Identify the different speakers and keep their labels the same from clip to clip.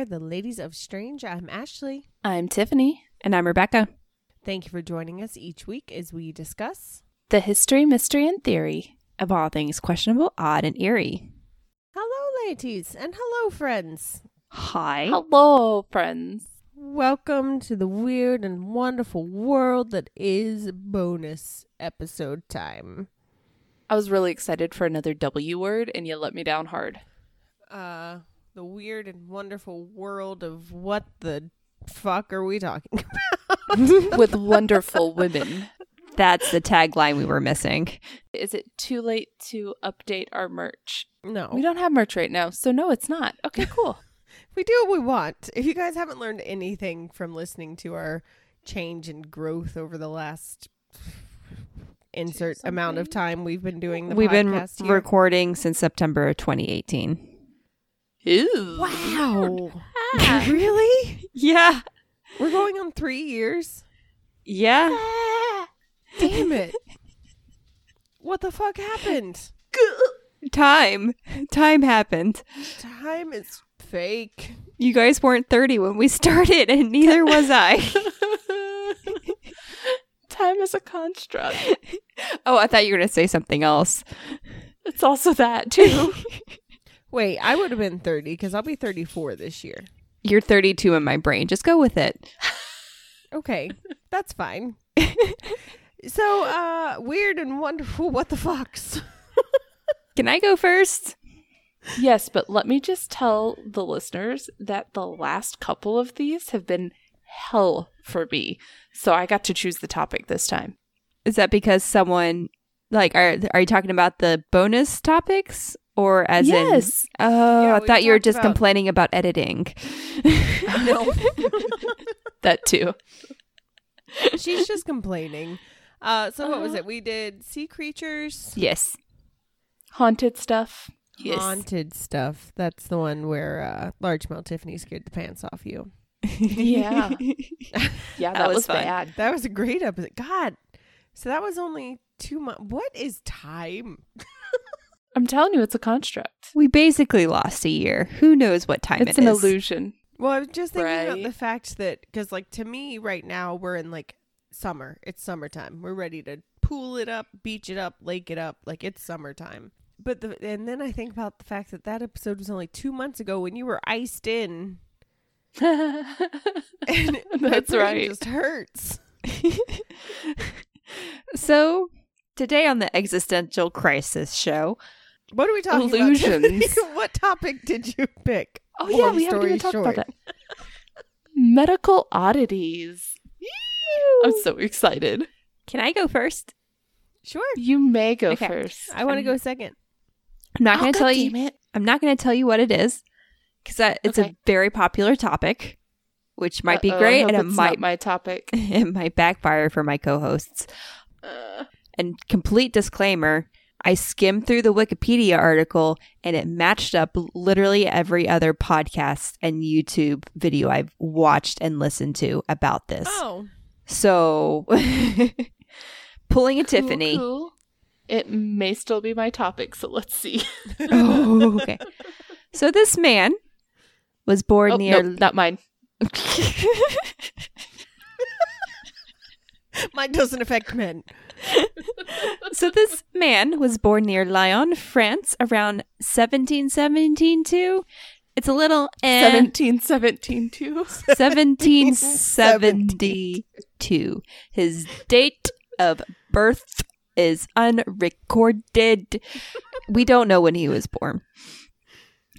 Speaker 1: welcome. We are the Ladies of Strange. I'm Ashley.
Speaker 2: I'm Tiffany. And I'm Rebecca.
Speaker 1: Thank you for joining us each week as we discuss
Speaker 2: The history, mystery, and theory of all things questionable, odd, and eerie.
Speaker 1: Hello, ladies, and hello, friends.
Speaker 2: Hi.
Speaker 3: Hello, friends.
Speaker 1: Welcome to the weird and wonderful world that is bonus episode time.
Speaker 3: I was really excited for another W word, and you let me down hard.
Speaker 1: Uh, the weird and wonderful world of what the fuck are we talking about?
Speaker 3: With wonderful women.
Speaker 2: That's the tagline we were missing.
Speaker 3: Is it too late to update our merch?
Speaker 1: No,
Speaker 3: We don't have merch right now, so no, it's not. Okay, cool.
Speaker 1: we do what we want. If you guys haven't learned anything from listening to our change and growth over the last insert amount of time we've been doing the
Speaker 2: We've been
Speaker 1: here.
Speaker 2: recording since September of 2018.
Speaker 3: Ew.
Speaker 1: wow, really?
Speaker 2: Yeah.
Speaker 1: We're going on three years.
Speaker 2: Yeah.
Speaker 1: Damn it! What the fuck happened?
Speaker 2: Time. Time happened.
Speaker 1: Time is fake.
Speaker 2: You guys weren't 30 when we started, and neither was I.
Speaker 3: Time is a construct.
Speaker 2: oh, I thought you were going to say something else.
Speaker 3: It's also that, too.
Speaker 1: Wait, I would have been thirty because I'll be thirty-four this year.
Speaker 2: You're 32 in my brain. Just go with it.
Speaker 1: Okay, that's fine. so, uh, weird and wonderful. What the fucks?
Speaker 2: Can I go first?
Speaker 3: yes, but let me just tell the listeners that the last couple of these have been hell for me. So I got to choose the topic this time.
Speaker 2: Is that because someone like are are you talking about the bonus topics or as
Speaker 3: Yes.
Speaker 2: in Oh,
Speaker 1: Yeah,
Speaker 2: I thought you were just
Speaker 1: about-
Speaker 2: complaining about editing.
Speaker 1: No,
Speaker 3: That too.
Speaker 1: she's just complaining. Uh, so what was it? We did sea creatures,
Speaker 2: yes.
Speaker 3: Haunted stuff.
Speaker 2: Yes.
Speaker 1: haunted stuff. That's the one where uh, largemouth Tiffany scared the pants off you.
Speaker 3: Yeah. Yeah,
Speaker 2: That
Speaker 3: that,
Speaker 2: was
Speaker 3: was,
Speaker 2: fun.
Speaker 3: bad.
Speaker 1: That was a great episode. God, so that was only two months. What is time?
Speaker 3: I'm telling you, it's a construct.
Speaker 2: we basically lost a year. Who knows what time
Speaker 3: It's
Speaker 2: it
Speaker 3: an
Speaker 2: is.
Speaker 3: illusion.
Speaker 1: Well, I was just thinking about the fact that because, like, to me, right now we're in like summer. It's summertime. We're ready to pool it up, beach it up, lake it up. Like it's summertime. But the and then I think about the fact that that episode was only two months ago when you were iced in. And my
Speaker 3: That's
Speaker 1: brain
Speaker 3: right.
Speaker 1: Just hurts.
Speaker 2: So, today on the existential crisis show,
Speaker 1: What are we talking about?
Speaker 3: Illusions.
Speaker 1: about? what topic did you pick?
Speaker 3: Oh yeah, we haven't even talked about that. Medical oddities. I'm so excited.
Speaker 2: can I go first?
Speaker 1: Sure.
Speaker 3: You may go
Speaker 2: Okay.
Speaker 3: first.
Speaker 1: I want to go second.
Speaker 2: I'm not
Speaker 3: Oh,
Speaker 2: going to tell you
Speaker 3: it.
Speaker 2: I'm not going to tell you what it is because it's
Speaker 3: Okay.
Speaker 2: a very popular topic, which might be
Speaker 3: Uh-oh, I
Speaker 2: great,
Speaker 3: hope
Speaker 2: and it
Speaker 3: it's
Speaker 2: might
Speaker 3: not my topic.
Speaker 2: it might backfire for my co-hosts.
Speaker 3: Uh,
Speaker 2: And complete disclaimer: I skimmed through the Wikipedia article, and it matched up literally every other podcast and YouTube video I've watched and listened to about this.
Speaker 1: Oh,
Speaker 2: So, pulling a
Speaker 3: cool,
Speaker 2: Tiffany.
Speaker 3: cool. It may still be my topic, so let's see.
Speaker 2: Oh, okay. So this man was born
Speaker 3: Oh,
Speaker 2: near.
Speaker 3: nope, not mine.
Speaker 1: mine doesn't affect men.
Speaker 2: so this man was born near Lyon, France, around 1717 too. It's a little eh,
Speaker 3: 1717 too.
Speaker 2: 1772. His date of birth is unrecorded. We don't know when he was born.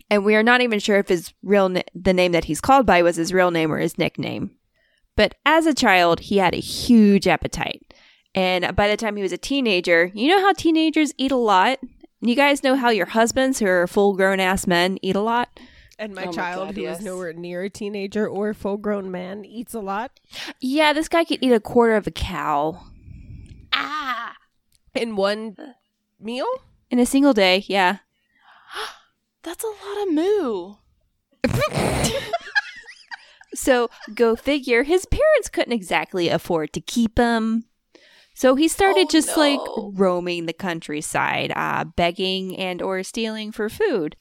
Speaker 2: And we are not even sure if his real na- the name that he's called by was his real name or his nickname. But as a child, he had a huge appetite. And by the time he was a teenager, you know how teenagers eat a lot? You guys know how your husbands, who are full grown ass men, eat a lot?
Speaker 1: And my
Speaker 3: Oh my
Speaker 1: child,
Speaker 3: God,
Speaker 1: who is
Speaker 3: yes.
Speaker 1: nowhere near a teenager or full grown man, eats a lot
Speaker 2: Yeah, this guy could eat a quarter of a cow
Speaker 3: Ah.
Speaker 1: in one meal.
Speaker 2: in a single day. Yeah.
Speaker 3: That's a lot of moo.
Speaker 2: So go figure. His parents couldn't exactly afford to keep him. So he started
Speaker 3: Oh,
Speaker 2: just like roaming the countryside, uh, begging and or stealing for food.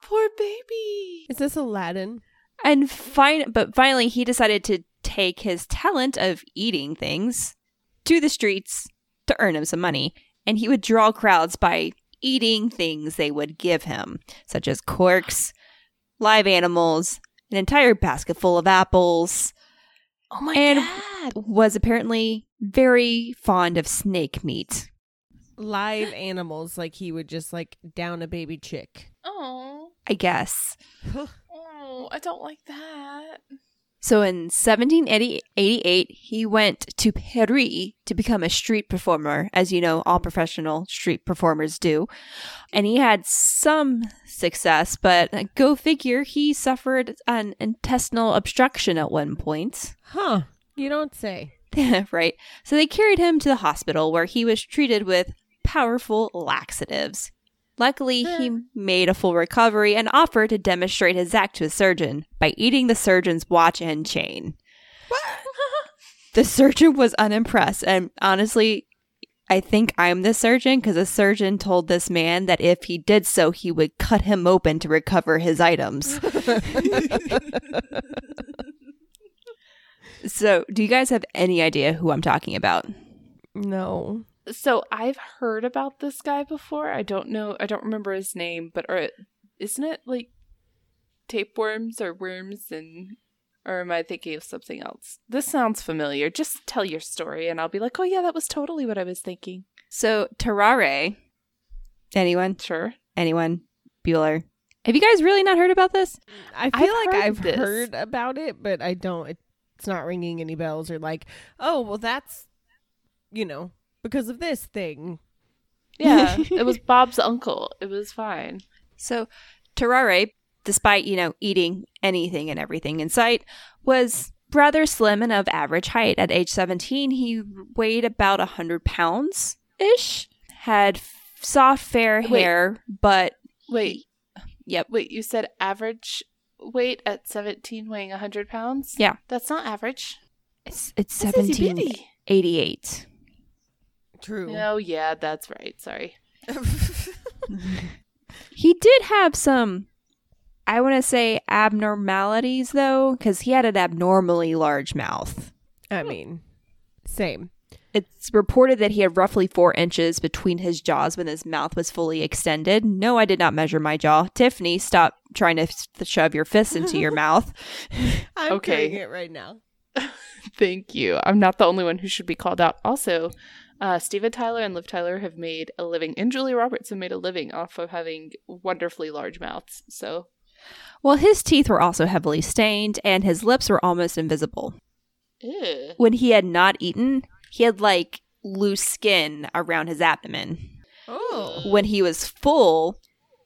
Speaker 3: poor baby.
Speaker 1: Is this Aladdin?
Speaker 2: And fine, but finally he decided to take his talent of eating things to the streets to earn him some money. And he would draw crowds by eating things they would give him, such as corks, live animals, an entire basket full of apples,
Speaker 3: Oh my
Speaker 2: And-
Speaker 3: god.
Speaker 2: was apparently very fond of snake meat.
Speaker 1: Live animals, like he would just like down a baby chick.
Speaker 3: Oh.
Speaker 2: I guess.
Speaker 3: Oh, I don't like that.
Speaker 2: So in 1788, he went to Paris to become a street performer, as you know, all professional street performers do. And he had some success, but uh, go figure, he suffered an intestinal obstruction at one point.
Speaker 1: Huh. You don't say.
Speaker 2: right? So they carried him to the hospital where he was treated with powerful laxatives. Luckily, he made a full recovery and offered to demonstrate his act to a surgeon by eating the surgeon's watch and chain. The surgeon was unimpressed, and honestly, I think I'm the surgeon because the surgeon told this man that if he did so, he would cut him open to recover his items. so, do you guys have any idea who I'm talking about?
Speaker 1: No.
Speaker 3: So I've heard about this guy before. I don't know. I don't remember his name, but are, isn't it like tapeworms or worms and or am I thinking of something else? This sounds familiar. Just tell your story and I'll be like, "Oh yeah, that was totally what I was thinking."
Speaker 2: So, Tarrare. Anyone?
Speaker 3: Sure.
Speaker 2: Anyone? Bueller. Have you guys really not heard about this?
Speaker 1: I feel
Speaker 3: I've
Speaker 1: like
Speaker 3: heard
Speaker 1: I've
Speaker 3: this.
Speaker 1: heard about it, but I don't. It's not ringing any bells or like, oh, well, that's, you know, because of this thing.
Speaker 3: Yeah, it was Bob's uncle. It was fine.
Speaker 2: So, Tarrare, despite, you know, eating anything and everything in sight, was rather slim and of average height. At age 17, he weighed about 100 pounds ish, had f- soft, fair
Speaker 3: Wait.
Speaker 2: hair, but
Speaker 3: Wait,
Speaker 2: yep.
Speaker 3: wait. You said average weight at seventeen, weighing hundred pounds.
Speaker 2: Yeah.
Speaker 3: that's not average.
Speaker 2: It's, it's
Speaker 3: That's
Speaker 2: 1788.
Speaker 1: True.
Speaker 3: Oh yeah, that's right. Sorry.
Speaker 2: He did have some, I want to say, abnormalities, though, because he had an abnormally large mouth.
Speaker 1: I mean, same.
Speaker 2: It's reported that he had roughly four inches between his jaws when his mouth was fully extended. No, I did not measure my jaw. Tiffany, stop trying to f- shove your fists into your mouth.
Speaker 1: I'm
Speaker 3: Okay.
Speaker 1: doing it right now.
Speaker 3: Thank you. I'm not the only one who should be called out. Also, uh, Steven Tyler and Liv Tyler have made a living, and Julia Roberts have made a living off of having wonderfully large mouths. So,
Speaker 2: Well, his teeth were also heavily stained, and his lips were almost invisible.
Speaker 3: ew.
Speaker 2: When he had not eaten, he had like loose skin around his abdomen.
Speaker 1: Oh.
Speaker 2: When he was full,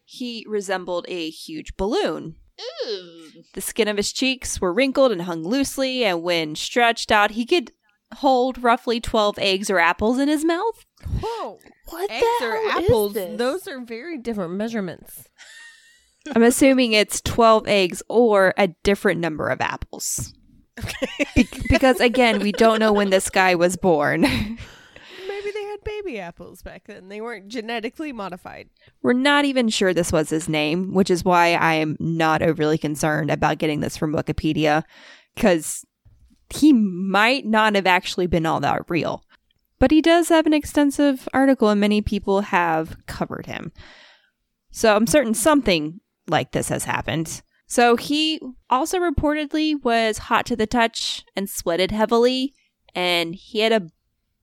Speaker 2: he resembled a huge balloon.
Speaker 3: Ew.
Speaker 2: The skin of his cheeks were wrinkled and hung loosely, and when stretched out, he could hold roughly 12 eggs or apples in his mouth.
Speaker 1: Whoa.
Speaker 3: What
Speaker 1: Eggs
Speaker 3: the
Speaker 1: or
Speaker 3: hell is
Speaker 1: apples,
Speaker 3: this?
Speaker 1: those are very different measurements.
Speaker 2: I'm assuming it's 12 eggs or a different number of apples. Be- because, again, we don't know when this guy was born.
Speaker 1: Maybe they had baby apples back then. They weren't genetically modified.
Speaker 2: We're not even sure this was his name, which is why I am not overly concerned about getting this from Wikipedia, because he might not have actually been all that real. But he does have an extensive article, and many people have covered him. So I'm certain something like this has happened. So he also reportedly was hot to the touch and sweated heavily, and he had a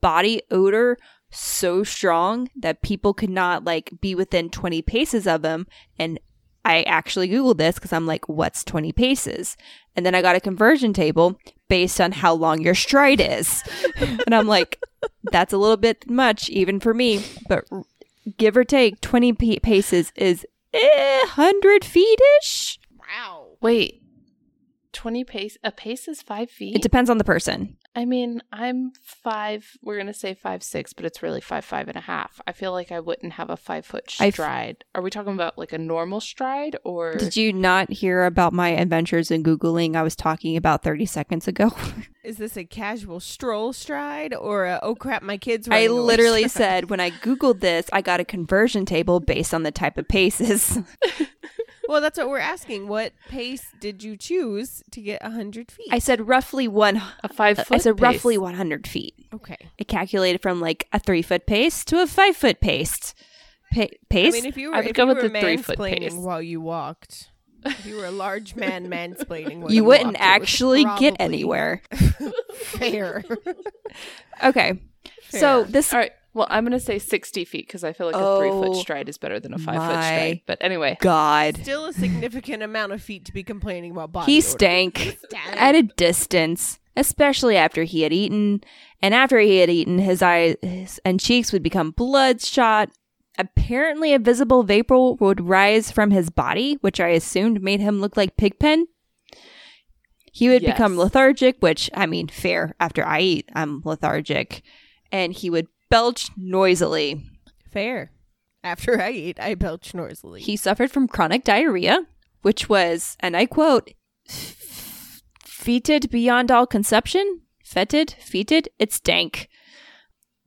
Speaker 2: body odor so strong that people could not like be within 20 paces of him and I actually googled this because I'm like what's 20 paces and then I got a conversion table based on how long your stride is and I'm like that's a little bit much even for me but r- give or take 20 pa- paces is eh, 100 feet ish
Speaker 1: Wow.
Speaker 3: Wait, twenty pace. A pace is five feet.
Speaker 2: it depends on the person
Speaker 3: I mean, I'm five. We're gonna say five six, but it's really five five and a half. I feel like I wouldn't have a five foot
Speaker 2: I f-
Speaker 3: stride. Are we talking about like a normal stride or?
Speaker 2: did you not hear about my adventures in googling I was talking about 30 seconds ago
Speaker 1: Is this a casual stroll stride or a oh crap, my kids?
Speaker 2: I literally said when I googled this, I got a conversion table based on the type of paces.
Speaker 1: Well, that's what we're asking. What pace did you choose to get 100 feet?
Speaker 2: I said roughly one.
Speaker 3: A five
Speaker 2: I said
Speaker 3: pace.
Speaker 2: roughly 100 feet.
Speaker 1: okay.
Speaker 2: It calculated from like a three foot pace to a five foot pace. Pa-
Speaker 1: I
Speaker 2: pace?
Speaker 1: mean, if you were,
Speaker 3: I would
Speaker 1: if
Speaker 3: go
Speaker 1: you
Speaker 3: with
Speaker 1: were
Speaker 3: the three-foot pace.
Speaker 1: while you walked, if you were a large man mansplaining while
Speaker 2: you
Speaker 1: you,
Speaker 2: wouldn't
Speaker 1: walked, it
Speaker 2: actually get anywhere.
Speaker 1: Fair.
Speaker 2: Okay. So this
Speaker 3: All right. Well, I'm gonna say sixty feet because I feel like a three foot oh stride is better than a five foot stride. But anyway,
Speaker 2: god.
Speaker 1: Still a significant amount of feet to be complaining about body
Speaker 2: He
Speaker 1: odor.
Speaker 2: stank at a distance, especially after he had eaten. And after he had eaten, his eyes and cheeks would become bloodshot. Apparently, a visible vapor would rise from his body, which I assumed made him look like Pigpen. He would become lethargic, which, I mean, fair. After I eat, I'm lethargic. And he would belch noisily.
Speaker 1: Fair. After I eat, I belch noisily.
Speaker 2: He suffered from chronic diarrhea, which was, and I quote, fetid beyond all conception. Fetid, fetid, it's dank.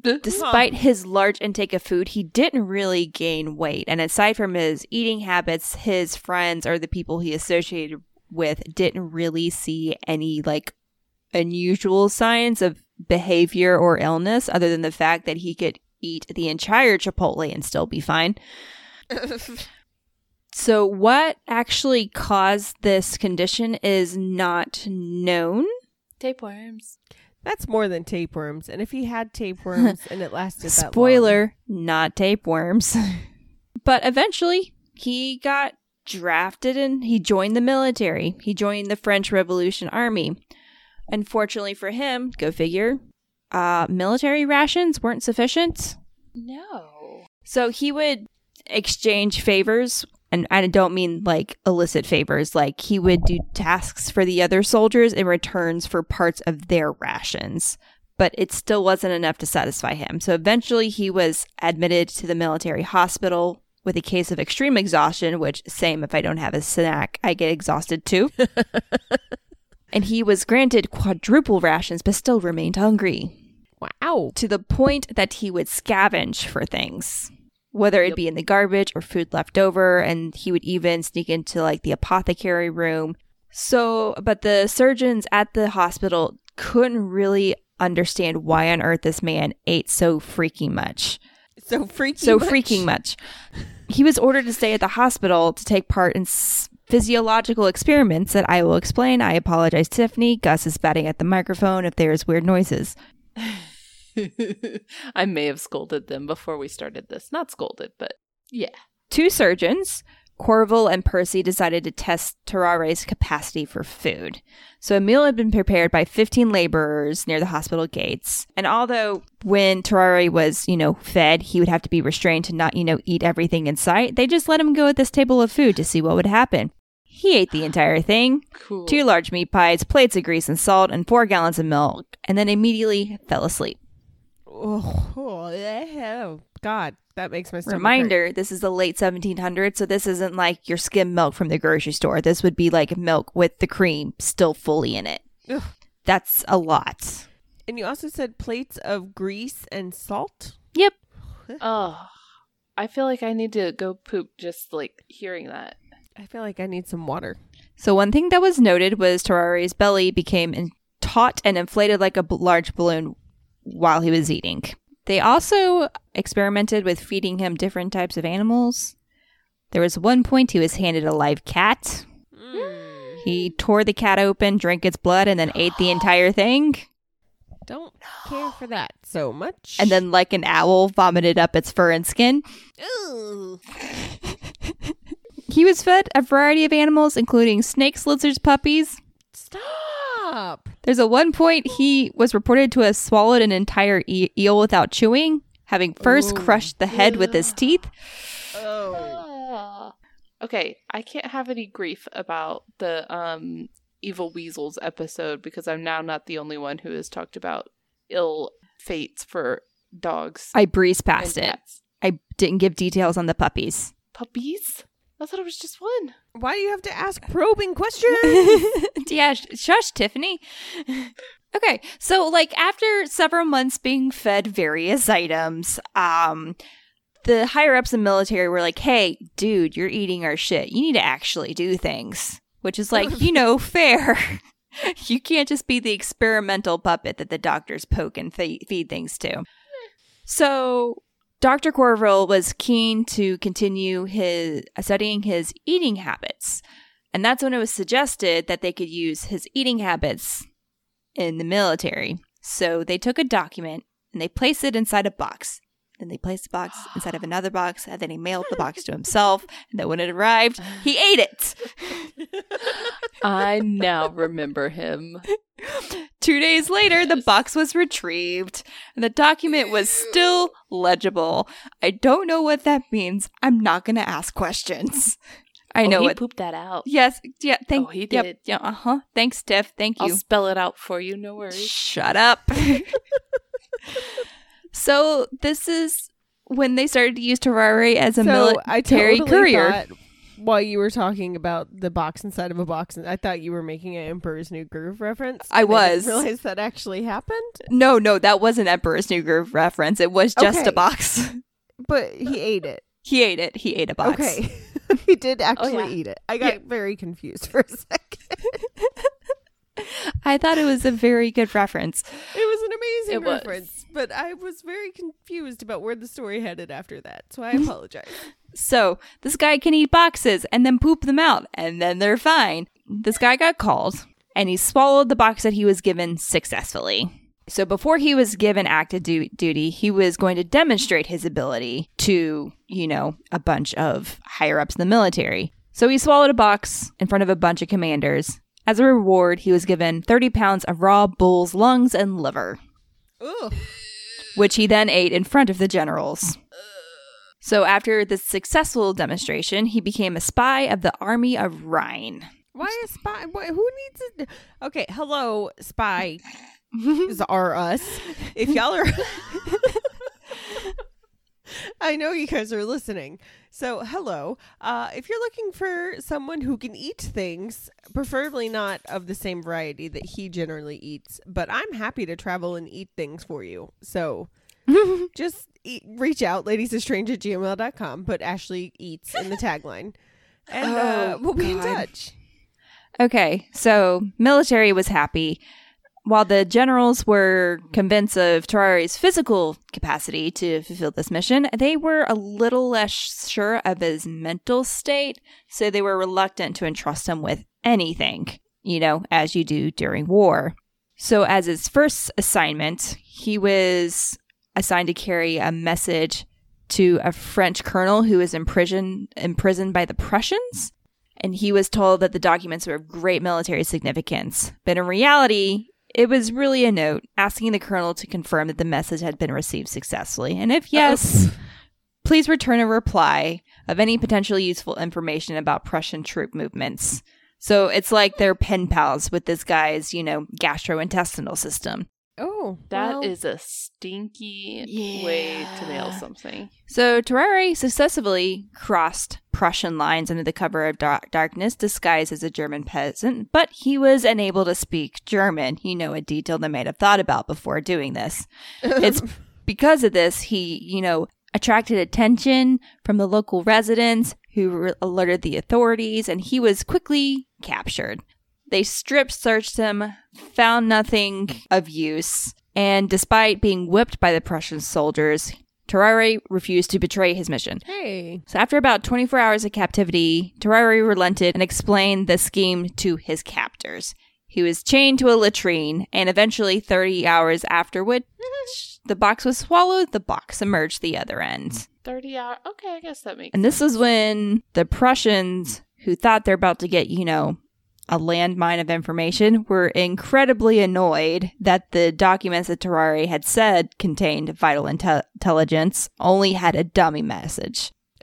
Speaker 2: Despite his large intake of food, he didn't really gain weight. And aside from his eating habits, his friends or the people he associated with didn't really see any like unusual signs of behavior or illness other than the fact that he could eat the entire Chipotle and still be fine. So, what actually caused this condition is not known.
Speaker 3: tapeworms.
Speaker 1: That's more than tapeworms. And if he had tapeworms and it lasted that long,
Speaker 2: Spoiler, not tapeworms. but eventually, he got drafted and he joined the military. He joined the French Revolution Army. Unfortunately for him, go figure, uh, military rations weren't sufficient.
Speaker 3: No.
Speaker 2: So he would exchange favors, and I don't mean like illicit favors, like he would do tasks for the other soldiers in returns for parts of their rations. But it still wasn't enough to satisfy him. So eventually he was admitted to the military hospital with a case of extreme exhaustion, which, same if I don't have a snack, I get exhausted too. and he was granted quadruple rations, but still remained hungry
Speaker 1: Wow.
Speaker 2: to the point that he would scavenge for things, whether it
Speaker 3: Yep.
Speaker 2: be in the garbage or food left over, and he would even sneak into like the apothecary room. So, but the surgeons at the hospital couldn't really understand why on earth this man ate so freaking much.
Speaker 1: So freaky.
Speaker 2: So
Speaker 1: much.
Speaker 2: freaking much. He was ordered to stay at the hospital to take part in s- physiological experiments that I will explain. I apologize, Tiffany. Gus is batting at the microphone if there's weird noises.
Speaker 3: I may have scolded them before we started this. Not scolded, but yeah.
Speaker 2: Two surgeons, Courville and Percy, decided to test Tarrare's capacity for food. So a meal had been prepared by 15 laborers near the hospital gates. And although when Tarrare was, you know, fed, he would have to be restrained to not, you know, eat everything in sight, they just let him go at this table of food to see what would happen. He ate the entire thing
Speaker 3: Cool.
Speaker 2: two large meat pies, plates of grease and salt, and four gallons of milk, and then immediately fell asleep.
Speaker 1: Oh, oh. God, that makes my stomach hurt.
Speaker 2: Reminder this is the late 1700s, so this isn't like your skim milk from the grocery store. This would be like milk with the cream still fully in it.
Speaker 1: Ugh.
Speaker 2: That's a lot.
Speaker 1: And you also said plates of grease and salt.
Speaker 2: Yep.
Speaker 3: Oh, I feel like I need to go poop just like hearing that.
Speaker 1: I feel like I need some water.
Speaker 2: So, one thing that was noted was Tarrare's belly became in- taut and inflated like a b- large balloon while he was eating. They also experimented with feeding him different types of animals. There was one point he was handed a live cat.
Speaker 1: Mm.
Speaker 2: He tore the cat open, drank its blood, and then ate the entire thing.
Speaker 1: Don't care for that so much.
Speaker 2: And then, like an owl, vomited up its fur and skin.
Speaker 1: Ooh.
Speaker 2: He was fed a variety of animals, including snakes, lizards, puppies.
Speaker 1: Stop.
Speaker 2: There's a one point he was reported to have swallowed an entire e- eel without chewing, having first
Speaker 1: Ooh.
Speaker 2: crushed the head with his teeth.
Speaker 1: Oh.
Speaker 3: Okay, I can't have any grief about the um evil weasels episode because I'm now not the only one who has talked about ill fates for dogs
Speaker 2: I breezed past it. I didn't give details on the puppies.
Speaker 3: Puppies? I thought it was just one.
Speaker 1: Why do you have to ask probing questions?
Speaker 2: yeah, sh- shush, Tiffany. okay, so like after several months being fed various items, um, the higher ups in the military were like, hey, dude, you're eating our shit. You need to actually do things, which is like, you know, fair. you can't just be the experimental puppet that the doctors poke and fe- feed things to. So, Dr. Courville was keen to continue his uh, studying his eating habits. And that's when it was suggested that they could use his eating habits in the military. So they took a document and they placed it inside a box. Then they placed the box inside of another box, and then he mailed the box to himself. And then when it arrived, he ate it.
Speaker 3: I now remember him.
Speaker 2: Two days later, the box was retrieved, and the document was still legible. I don't know what that means. I'm not going to ask questions. I
Speaker 3: Oh,
Speaker 2: know
Speaker 3: he pooped that out.
Speaker 2: Yes, yeah. Thank
Speaker 3: Oh, he
Speaker 2: yep,
Speaker 3: did.
Speaker 2: Yeah, uh huh. Thanks, Tiff. Thank you.
Speaker 3: I'll spell it out for you. No worries.
Speaker 2: Shut up. so this is when they started to use Terraria as a
Speaker 1: so I
Speaker 2: military
Speaker 1: totally
Speaker 2: courier.
Speaker 1: thought while you were talking about the box inside of a box, and I thought you were making an Emperor's New Groove reference.
Speaker 2: I
Speaker 1: and
Speaker 2: was.
Speaker 1: didn't realize that actually happened,
Speaker 2: no, no, that wasn't Emperor's New Groove reference. It was just
Speaker 1: Okay.
Speaker 2: a box.
Speaker 1: but he ate it.
Speaker 2: he ate it. He ate a box.
Speaker 1: Okay, he did oh, actually
Speaker 3: yeah.
Speaker 1: eat it. I got very confused for a second.
Speaker 2: I thought it was a very good reference.
Speaker 1: It was an amazing
Speaker 3: It was.
Speaker 1: reference, but I was very confused about where the story headed after that. So I apologize.
Speaker 2: So this guy can eat boxes and then poop them out, and then they're fine. This guy got called, and he swallowed the box that he was given successfully. So before he was given active du- duty, he was going to demonstrate his ability to, you know, a bunch of higher ups in the military. So he swallowed a box in front of a bunch of commanders. As a reward, he was given 30 pounds of raw bull's lungs and liver
Speaker 1: Ugh.
Speaker 2: which he then ate in front of the generals. So, after this successful demonstration, he became a spy of the army of Rhine.
Speaker 1: Why a spy? Why, who needs it? Okay, hello, spy. is are us. If y'all are, I know you guys are listening. So, hello. Uh, if you're looking for someone who can eat things, preferably not of the same variety that he generally eats, but I'm happy to travel and eat things for you. So, just eat, reach out, ladiesestrange at gmail.com, put Ashley eats in the tagline, and uh,
Speaker 2: Oh,
Speaker 1: we'll be in touch.
Speaker 2: Okay, so military was happy. While the generals were convinced of Terrari's physical capacity to fulfill this mission, they were a little less sure of his mental state, so they were reluctant to entrust him with anything, you know, as you do during war. So, as his first assignment, he was assigned to carry a message to a French colonel who was imprisoned imprisoned by the Prussians and he was told that the documents were of great military significance. But in reality, it was really a note asking the colonel to confirm that the message had been received successfully. And if yes, please return a reply of any potentially useful information about Prussian troop movements. So it's like they're pen pals with this guy's, you know, gastrointestinal system.
Speaker 1: Oh,
Speaker 3: That is
Speaker 1: well,
Speaker 3: a stinky way to nail something.
Speaker 2: So Terrari successfully crossed Prussian lines under the cover of dar- darkness, disguised as a German peasant, but he was unable to speak German. You know, a detail they might have thought about before doing this. It's because of this he, you know, attracted attention from the local residents who re- alerted the authorities, and he was quickly captured. They strip searched him, found nothing of use, and despite being whipped by the Prussian soldiers, Terrari refused to betray his mission.
Speaker 1: hey,
Speaker 2: So after about 24 hours of captivity, Terrari relented and explained the scheme to his captors. He was chained to a latrine, and eventually, 30 hours after which the box was swallowed, the box emerged the other end.
Speaker 3: 30 hour. Okay, I guess that makes
Speaker 2: And this is when the Prussians, who thought they're about to get, you know, a landmine of information, were incredibly annoyed that the documents that Terrari had said contained vital inte- intelligence only had a dummy message.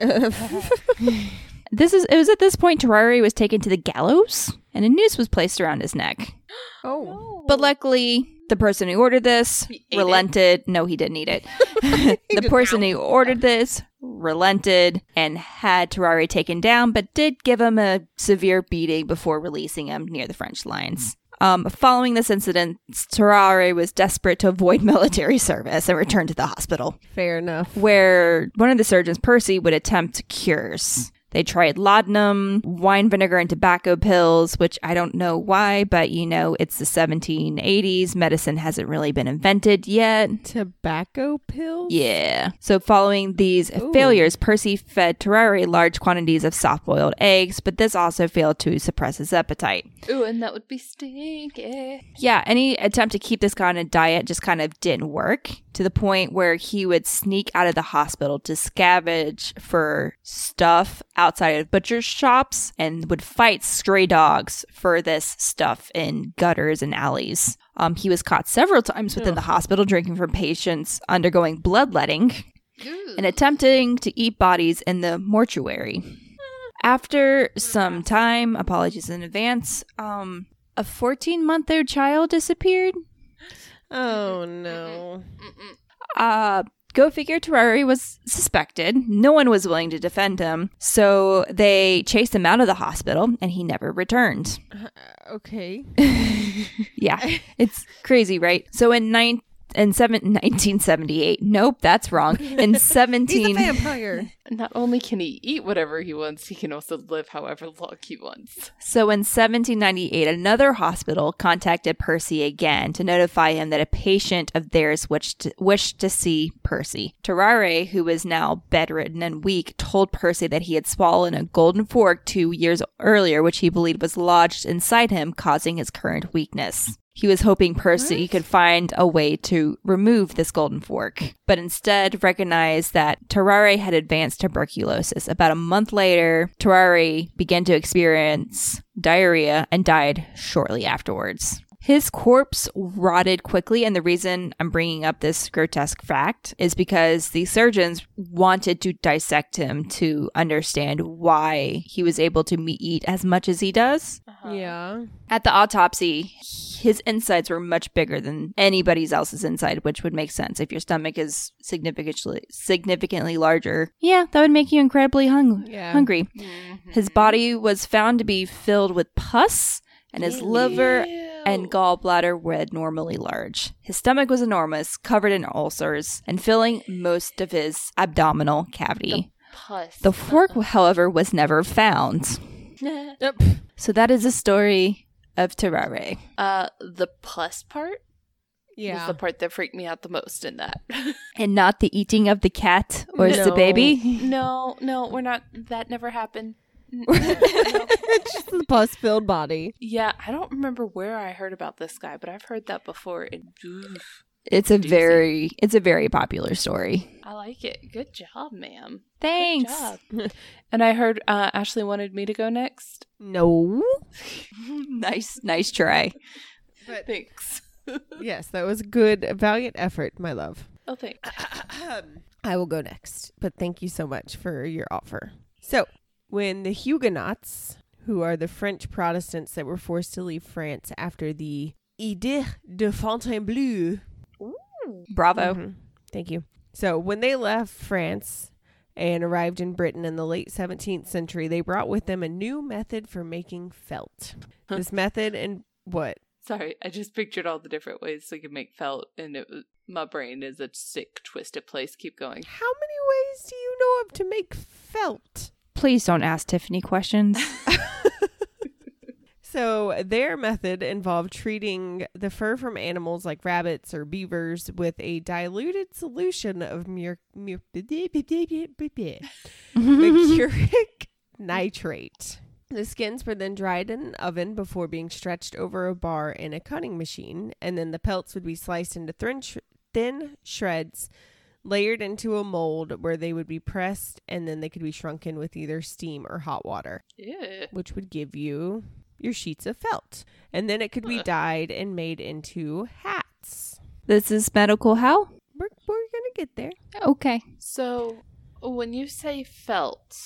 Speaker 2: This is it was at this point Terrari was taken to the gallows and a noose was placed around his neck.
Speaker 1: oh,
Speaker 2: But luckily, the person who ordered this
Speaker 3: ate it?
Speaker 2: relented. No, he didn't eat it. the person who ordered this relented and had Terrari taken down, but did give him a severe beating before releasing him near the French lines. Um, following this incident, Tarrare was desperate to avoid military service and returned to the hospital,
Speaker 1: Fair enough.
Speaker 2: where one of the surgeons, Percy, would attempt cures. They tried laudanum, wine vinegar, and tobacco pills, which I don't know why, but you know, it's the 1780s. Medicine hasn't really been invented yet.
Speaker 1: Tobacco pills?
Speaker 2: Yeah. So following these
Speaker 1: Ooh.
Speaker 2: failures, Percy fed Terrari large quantities of soft boiled eggs, but this also failed to suppress his appetite.
Speaker 3: Ooh, and that would be stinky.
Speaker 2: Yeah, any attempt to keep this guy on a diet just kind of didn't work to the point where he would sneak out of the hospital to scavenge for stuff outside of butcher shops and would fight stray dogs for this stuff in gutters and alleys. Um, he was caught several times within the hospital drinking from patients undergoing bloodletting and attempting to eat bodies in the mortuary. After some time, apologies in advance, um, a 14 month old child disappeared.
Speaker 1: Oh no.
Speaker 2: Uh, go figure, Terrari was suspected. No one was willing to defend him, so they chased him out of the hospital and he never returned.
Speaker 1: Okay.
Speaker 2: Yeah, it's crazy, right? So in nine in seven, 1978, nope, that's wrong. In
Speaker 1: He's
Speaker 2: 17,
Speaker 1: a vampire.
Speaker 3: Not only can he eat whatever he wants, he can also live however long he wants.
Speaker 2: So in 1798, another hospital contacted Percy again to notify him that a patient of theirs wished to, wished to see Percy. Tarrare, who was now bedridden and weak, told Percy that he had swallowed a golden fork two years earlier, which he believed was lodged inside him, causing his current weakness. He was hoping Percy could find a way to remove this golden fork, but instead recognized that Tarrare had advanced tuberculosis. About a month later, Tarrare began to experience diarrhea and died shortly afterwards. His corpse rotted quickly, and the reason I'm bringing up this grotesque fact is because the surgeons wanted to dissect him to understand why he was able to me- eat as much as he does. Uh-huh.
Speaker 1: Yeah.
Speaker 2: At the autopsy, his insides were much bigger than anybody's else's inside, which would make sense if your stomach is significantly significantly larger. Yeah, that would make you incredibly hung-
Speaker 1: Yeah.
Speaker 2: hungry.
Speaker 3: Mm-hmm.
Speaker 2: His body was found to be filled with pus, and his liver and gallbladder were abnormally large. His stomach was enormous, covered in ulcers, and filling most of his abdominal cavity.
Speaker 3: pus.
Speaker 2: The fork, however, was never found.
Speaker 1: Yep.
Speaker 2: So that is the story of Tarrare.
Speaker 3: Uh, the pus part was
Speaker 1: Yeah.
Speaker 3: the part that freaked me out the most in that.
Speaker 2: And not the eating of the cat or the
Speaker 1: No.
Speaker 2: baby.
Speaker 3: no, no, we're not. That never happened. No.
Speaker 1: it's just the pus filled body.
Speaker 3: Yeah, I don't remember where I heard about this guy, but I've heard that before. And oof,
Speaker 2: It's a
Speaker 3: Doozy.
Speaker 2: very it's a very popular story.
Speaker 3: I like it. Good job, ma'am.
Speaker 2: Thanks.
Speaker 3: Good job. and I heard uh, Ashley wanted me to go next.
Speaker 1: No.
Speaker 2: nice nice try.
Speaker 1: But
Speaker 3: Thanks.
Speaker 1: yes, that was a good, valiant effort, my love.
Speaker 3: Oh, thanks.
Speaker 1: I will go next, but thank you so much for your offer. So, when the Huguenots, who are the French Protestants that were forced to leave France after the Edict de Fontainebleau,
Speaker 2: Bravo.
Speaker 1: Mhm. Thank you. So when they left France and arrived in Britain in the late 17th century, they brought with them a new method for making felt.
Speaker 3: Huh.
Speaker 1: This method and what?
Speaker 3: Sorry, I just pictured all the different ways we could make felt, and it was, my brain is a sick, twisted place. Keep going.
Speaker 1: How many ways do you know of to make felt?
Speaker 2: Please don't ask Tiffany questions.
Speaker 1: So their method involved treating the fur from animals like rabbits or beavers with a diluted solution of mer- mercuric nitrate. The skins were then dried in an oven before being stretched over a bar in a cutting machine, and then the pelts would be sliced into thin, sh- thin shreds, layered into a mold where they would be pressed, and then they could be shrunken with either steam or hot water
Speaker 3: Yeah.
Speaker 1: which would give you your sheets of felt. And then it could be dyed and made into hats.
Speaker 2: this is medical how?
Speaker 1: We're, we're going to get there.
Speaker 2: Okay.
Speaker 3: So, when you say felt,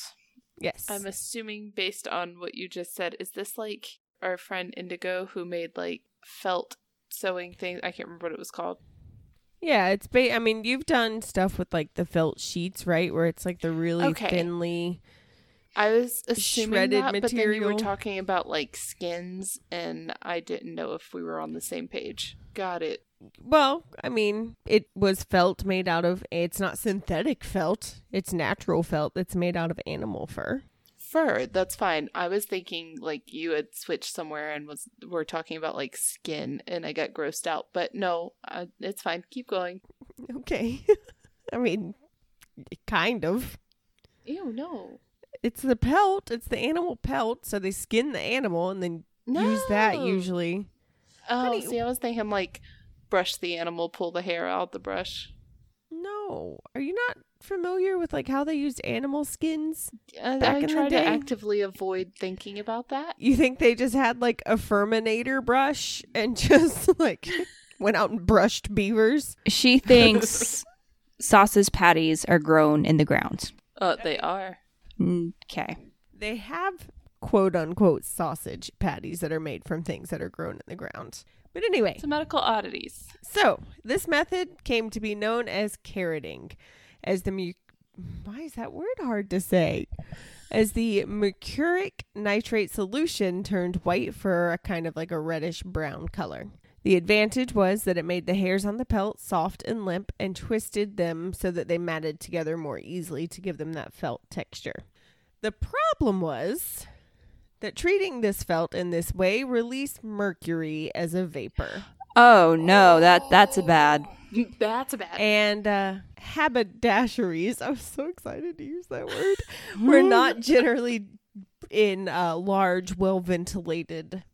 Speaker 1: Yes.
Speaker 3: I'm assuming based on what you just said, is this like our friend Indigo who made like felt sewing things? I can't remember what it was called.
Speaker 1: yeah, it's ba- I mean, you've done stuff with like the felt sheets, right? Where it's like the really
Speaker 3: Okay.
Speaker 1: thinly
Speaker 3: I was assuming
Speaker 1: Shredded
Speaker 3: that, but then you were talking about like skins, and I didn't know if we were on the same page. Got it.
Speaker 1: Well, I mean, it was felt made out of. It's not synthetic felt. It's natural felt that's made out of animal fur.
Speaker 3: Fur, that's fine. I was thinking like you had switched somewhere and was we're talking about like skin, and I got grossed out. But no, uh, it's fine. Keep going.
Speaker 1: Okay. I mean, kind of.
Speaker 3: Ew, no.
Speaker 1: It's the pelt. It's the animal pelt. So they skin the animal and then
Speaker 3: No.
Speaker 1: use that usually.
Speaker 3: Oh,
Speaker 1: Honey-
Speaker 3: see, I was thinking like brush the animal, pull the hair out the brush.
Speaker 1: No. Are you not familiar with like how they used animal skins?
Speaker 3: Uh,
Speaker 1: Back
Speaker 3: I
Speaker 1: in the
Speaker 3: try to actively avoid thinking about that.
Speaker 1: You think they just had like a Furminator brush and just like went out and brushed beavers?
Speaker 2: She thinks sausage patties are grown in the ground.
Speaker 3: Uh, they are.
Speaker 2: Okay.
Speaker 1: They have quote unquote sausage patties that are made from things that are grown in the ground. But anyway,
Speaker 3: It's medical oddities.
Speaker 1: so this method came to be known as carroting, as the mu- why is that word hard to say? As the mercuric nitrate solution turned white for a kind of like a reddish brown color. The advantage was that it made the hairs on the pelt soft and limp and twisted them so that they matted together more easily to give them that felt texture. The problem was that treating this felt in this way released mercury as a vapor.
Speaker 2: Oh no, that that's a bad.
Speaker 3: That's a bad.
Speaker 1: And uh, haberdasheries, I was so excited to use that word, were not generally in uh, large, well ventilated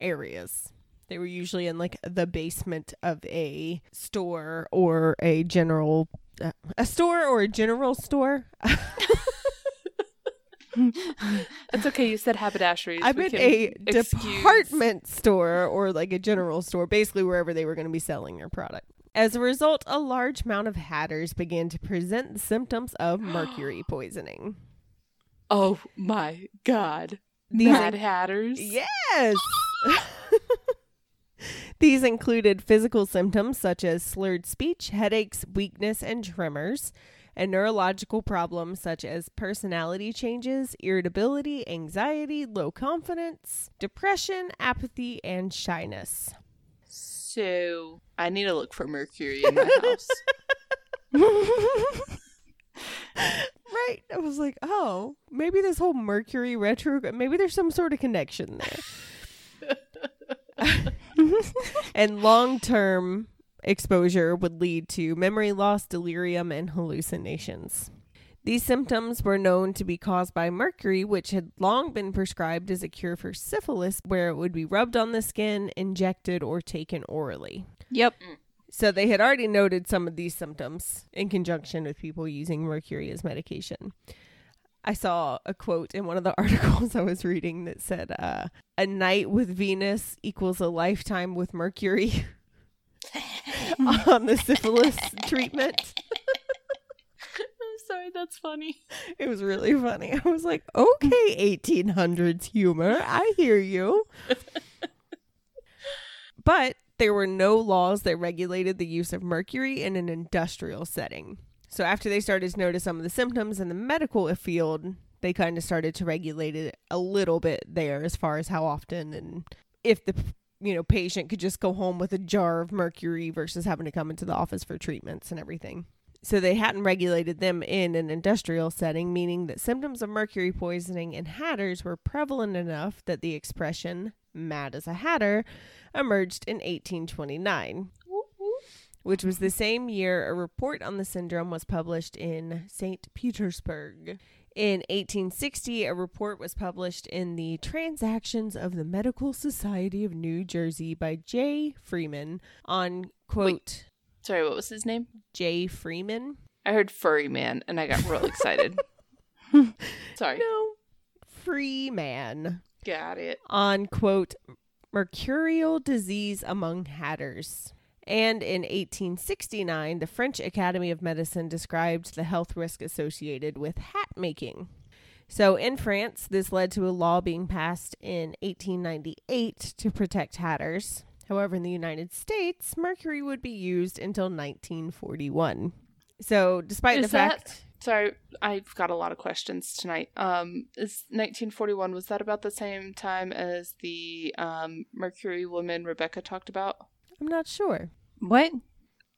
Speaker 1: areas. They were usually in like the basement of a store or a general, uh, a store or a general store.
Speaker 3: It's okay. You said haberdasheries.
Speaker 1: I
Speaker 3: We
Speaker 1: meant a
Speaker 3: excuse-
Speaker 1: department store or like a general store, basically wherever they were going to be selling their product. As a result, a large amount of hatters began to present the symptoms of mercury poisoning.
Speaker 3: Oh my god.
Speaker 1: These
Speaker 3: Mad
Speaker 1: in-
Speaker 3: Hatters.
Speaker 1: Yes. These included physical symptoms such as slurred speech, headaches, weakness, and tremors, and neurological problems such as personality changes, irritability, anxiety, low confidence, depression, apathy, and shyness.
Speaker 3: So I need to look for mercury in my house.
Speaker 1: Right. I was like, oh, maybe this whole Mercury retro, maybe there's some sort of connection there. and long term exposure would lead to memory loss, delirium, and hallucinations. These symptoms were known to be caused by mercury, which had long been prescribed as a cure for syphilis, where it would be rubbed on the skin, injected, or taken orally.
Speaker 2: Yep. Mm.
Speaker 1: So they had already noted some of these symptoms in conjunction with people using mercury as medication. I saw a quote in one of the articles I was reading that said, uh, "A night with Venus equals a lifetime with Mercury." on the syphilis treatment.
Speaker 3: I'm sorry, that's funny.
Speaker 1: It was really funny. I was like, okay, 1800s humor. I hear you. but there were no laws that regulated the use of mercury in an industrial setting. So after they started to notice some of the symptoms in the medical field, they kind of started to regulate it a little bit there as far as how often and if the you know patient could just go home with a jar of mercury versus having to come into the office for treatments and everything. So they hadn't regulated them in an industrial setting, meaning that symptoms of mercury poisoning in hatters were prevalent enough that the expression mad as a hatter emerged in 1829, which was the same year a report on the syndrome was published in St. Petersburg. In 1860, a report was published in the Transactions of the Medical Society of New Jersey by J. Freeman on quote
Speaker 3: Sorry, what was his name?
Speaker 1: J. Freeman.
Speaker 3: I heard furry man and I got real excited. Sorry.
Speaker 1: No, Freeman
Speaker 3: Got it.
Speaker 1: on quote mercurial disease among hatters. And in 1869, the French Academy of Medicine described the health risk associated with hat making. So in France, this led to a law being passed in 1898 to protect hatters. However, in the United States, mercury would be used until 1941. So, despite
Speaker 3: Is
Speaker 1: the
Speaker 3: that-
Speaker 1: fact,
Speaker 3: Sorry, I've got a lot of questions tonight. Um, is 1941 was that about the same time as the um, Mercury woman Rebecca talked about?
Speaker 1: I'm not sure.
Speaker 2: What?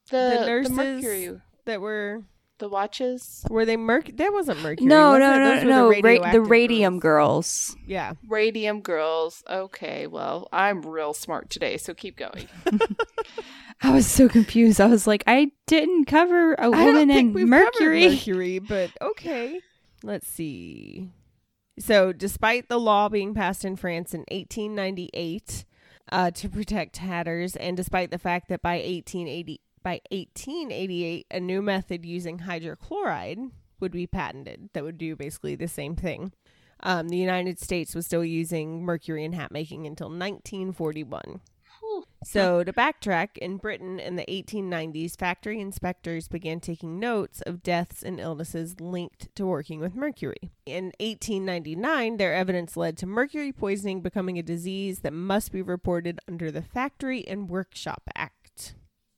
Speaker 3: The,
Speaker 1: The nurses
Speaker 3: Mercury,
Speaker 1: That were
Speaker 3: the watches,
Speaker 1: were they merc? That wasn't mercury.
Speaker 2: No,
Speaker 1: was
Speaker 2: no,
Speaker 1: it?
Speaker 2: no,
Speaker 1: Those
Speaker 2: no.
Speaker 1: The,
Speaker 2: Ra- the radium
Speaker 1: girls.
Speaker 2: girls.
Speaker 1: Yeah.
Speaker 3: radium girls. Okay, well, I'm real smart today, so keep going.
Speaker 2: I was so confused. I was like, I didn't cover a
Speaker 1: I don't
Speaker 2: woman
Speaker 1: think
Speaker 2: in
Speaker 1: we've
Speaker 2: Mercury.
Speaker 1: Mercury, but okay. Let's see. So, despite the law being passed in France in 1898 uh, to protect hatters, and despite the fact that by 1880 by 1888 a new method using hydrochloride would be patented that would do basically the same thing. Um, the United States was still using mercury in hat making until 1941. So, to backtrack, in Britain in the 1890s, factory inspectors began taking notes of deaths and illnesses linked to working with mercury. In 1899, their evidence led to mercury poisoning becoming a disease that must be reported under the Factory and Workshop Act.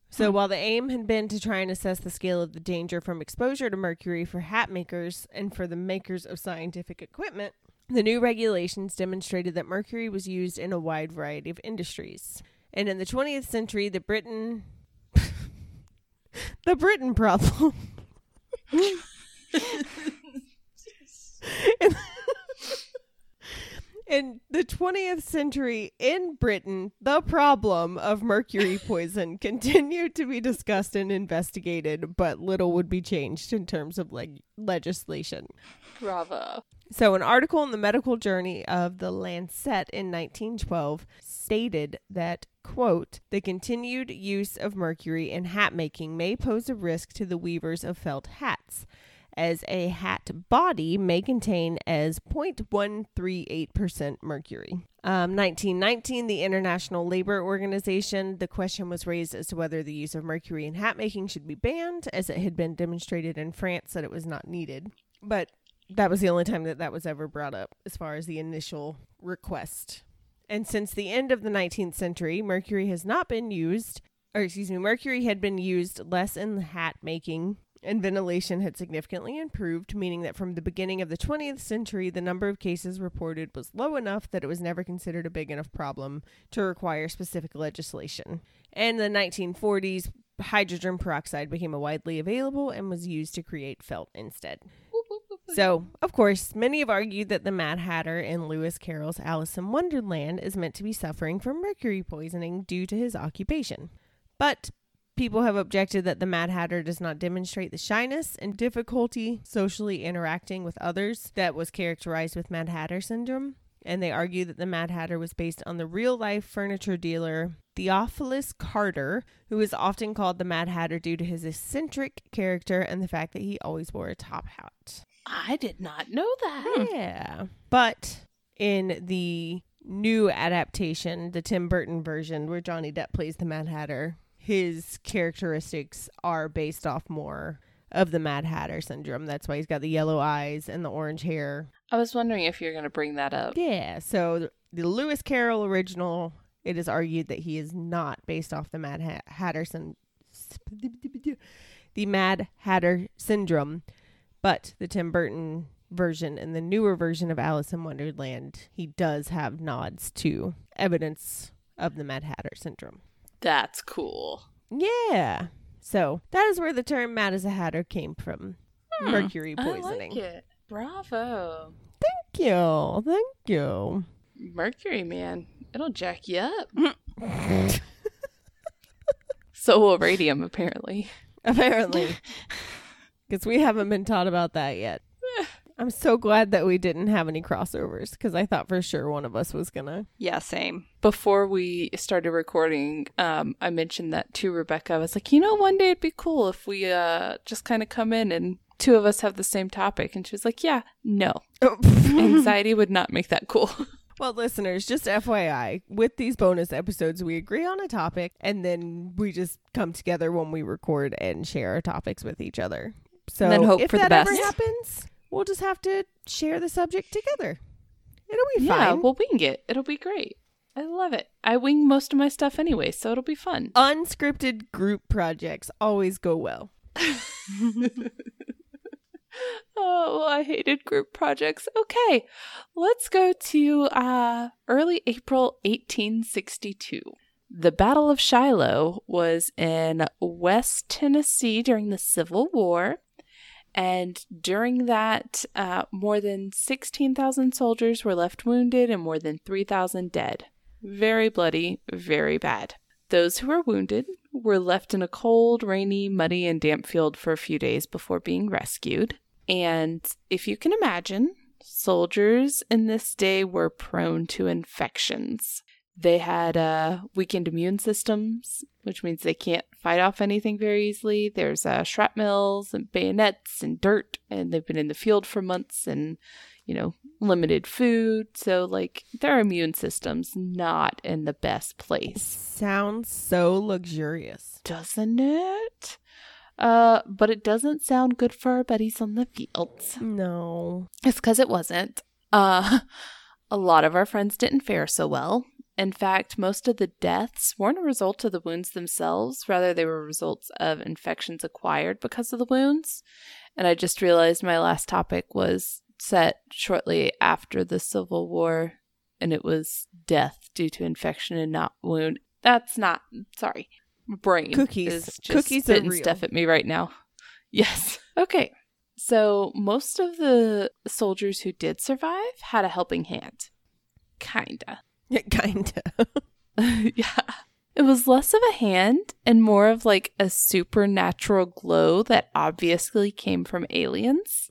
Speaker 1: So, while the aim had been to try and assess the scale of the danger from exposure to mercury for hat makers and for the makers of scientific equipment, the new regulations demonstrated that mercury was used in a wide variety of industries. And in the 20th century, the Britain the Britain problem in, in the 20th century in Britain, the problem of mercury poison continued to be discussed and investigated, but little would be changed in terms of leg- legislation.
Speaker 3: Bravo.
Speaker 1: So, an article in the medical journey of the Lancet in 1912 stated that, quote, the continued use of mercury in hat making may pose a risk to the weavers of felt hats, as a hat body may contain as 0.138% mercury. Um, 1919, the International Labor Organization, the question was raised as to whether the use of mercury in hat making should be banned, as it had been demonstrated in France that it was not needed. But that was the only time that that was ever brought up as far as the initial request. And since the end of the 19th century, mercury has not been used, or excuse me, mercury had been used less in hat making, and ventilation had significantly improved, meaning that from the beginning of the 20th century, the number of cases reported was low enough that it was never considered a big enough problem to require specific legislation. And in the 1940s, hydrogen peroxide became widely available and was used to create felt instead. So, of course, many have argued that the Mad Hatter in Lewis Carroll's Alice in Wonderland is meant to be suffering from mercury poisoning due to his occupation. But people have objected that the Mad Hatter does not demonstrate the shyness and difficulty socially interacting with others that was characterized with Mad Hatter syndrome. And they argue that the Mad Hatter was based on the real life furniture dealer Theophilus Carter, who is often called the Mad Hatter due to his eccentric character and the fact that he always wore a top hat.
Speaker 3: I did not know that. Hmm.
Speaker 1: Yeah. But in the new adaptation, the Tim Burton version where Johnny Depp plays the Mad Hatter, his characteristics are based off more of the Mad Hatter syndrome. That's why he's got the yellow eyes and the orange hair.
Speaker 3: I was wondering if you're going to bring that up.
Speaker 1: Yeah. So the Lewis Carroll original, it is argued that he is not based off the Mad Hatter syn- the Mad Hatter syndrome, but the Tim Burton version and the newer version of Alice in Wonderland, he does have nods to evidence of the Mad Hatter syndrome.
Speaker 3: That's cool.
Speaker 1: Yeah. So that is where the term Mad as a Hatter came from.
Speaker 3: Hmm,
Speaker 1: Mercury
Speaker 3: I
Speaker 1: poisoning.
Speaker 3: like it. Bravo.
Speaker 1: Thank you. Thank you.
Speaker 3: Mercury, man. It'll jack you up. so will radium, apparently.
Speaker 1: Apparently. Because we haven't been taught about that yet. I'm so glad that we didn't have any crossovers because I thought for sure one of us was going to.
Speaker 2: Yeah, same.
Speaker 3: Before we started recording, um, I mentioned that to Rebecca. I was like, you know, one day it'd be cool if we uh, just kind of come in and two of us have the same topic. And she was like, yeah, no. Anxiety would not make that cool.
Speaker 1: well, listeners, just FYI, with these bonus episodes, we agree on a topic and then we just come together when we record and share our topics with each other. So
Speaker 2: then hope
Speaker 1: if
Speaker 2: for the
Speaker 1: that ever
Speaker 2: best.
Speaker 1: happens, we'll just have to share the subject together. It'll be
Speaker 3: yeah,
Speaker 1: fine.
Speaker 3: we'll wing it. It'll be great. I love it. I wing most of my stuff anyway, so it'll be fun.
Speaker 1: Unscripted group projects always go well.
Speaker 3: Oh, I hated group projects. Okay, let's go to uh, early April 1862. The Battle of Shiloh was in West Tennessee during the Civil War. And during that, uh, more than 16,000 soldiers were left wounded and more than 3,000 dead. Very bloody, very bad. Those who were wounded were left in a cold, rainy, muddy, and damp field for a few days before being rescued. And if you can imagine, soldiers in this day were prone to infections. They had uh, weakened immune systems, which means they can't fight off anything very easily. There's uh, shrapnels and bayonets and dirt, and they've been in the field for months and, you know, limited food. So, like, their immune system's not in the best place.
Speaker 1: Sounds so luxurious.
Speaker 3: Doesn't it? Uh, but it doesn't sound good for our buddies on the fields.
Speaker 1: No.
Speaker 3: It's because it wasn't. Uh, a lot of our friends didn't fare so well. In fact, most of the deaths weren't a result of the wounds themselves, rather, they were results of infections acquired because of the wounds. And I just realized my last topic was set shortly after the Civil War, and it was death due to infection and not wound. That's not, sorry, brain.
Speaker 1: Cookies.
Speaker 3: Is just
Speaker 1: Cookies
Speaker 3: spitting stuff at me right now. Yes. Okay. So most of the soldiers who did survive had a helping hand. Kinda.
Speaker 1: Yeah, kinda.
Speaker 3: yeah. It was less of a hand and more of like a supernatural glow that obviously came from aliens.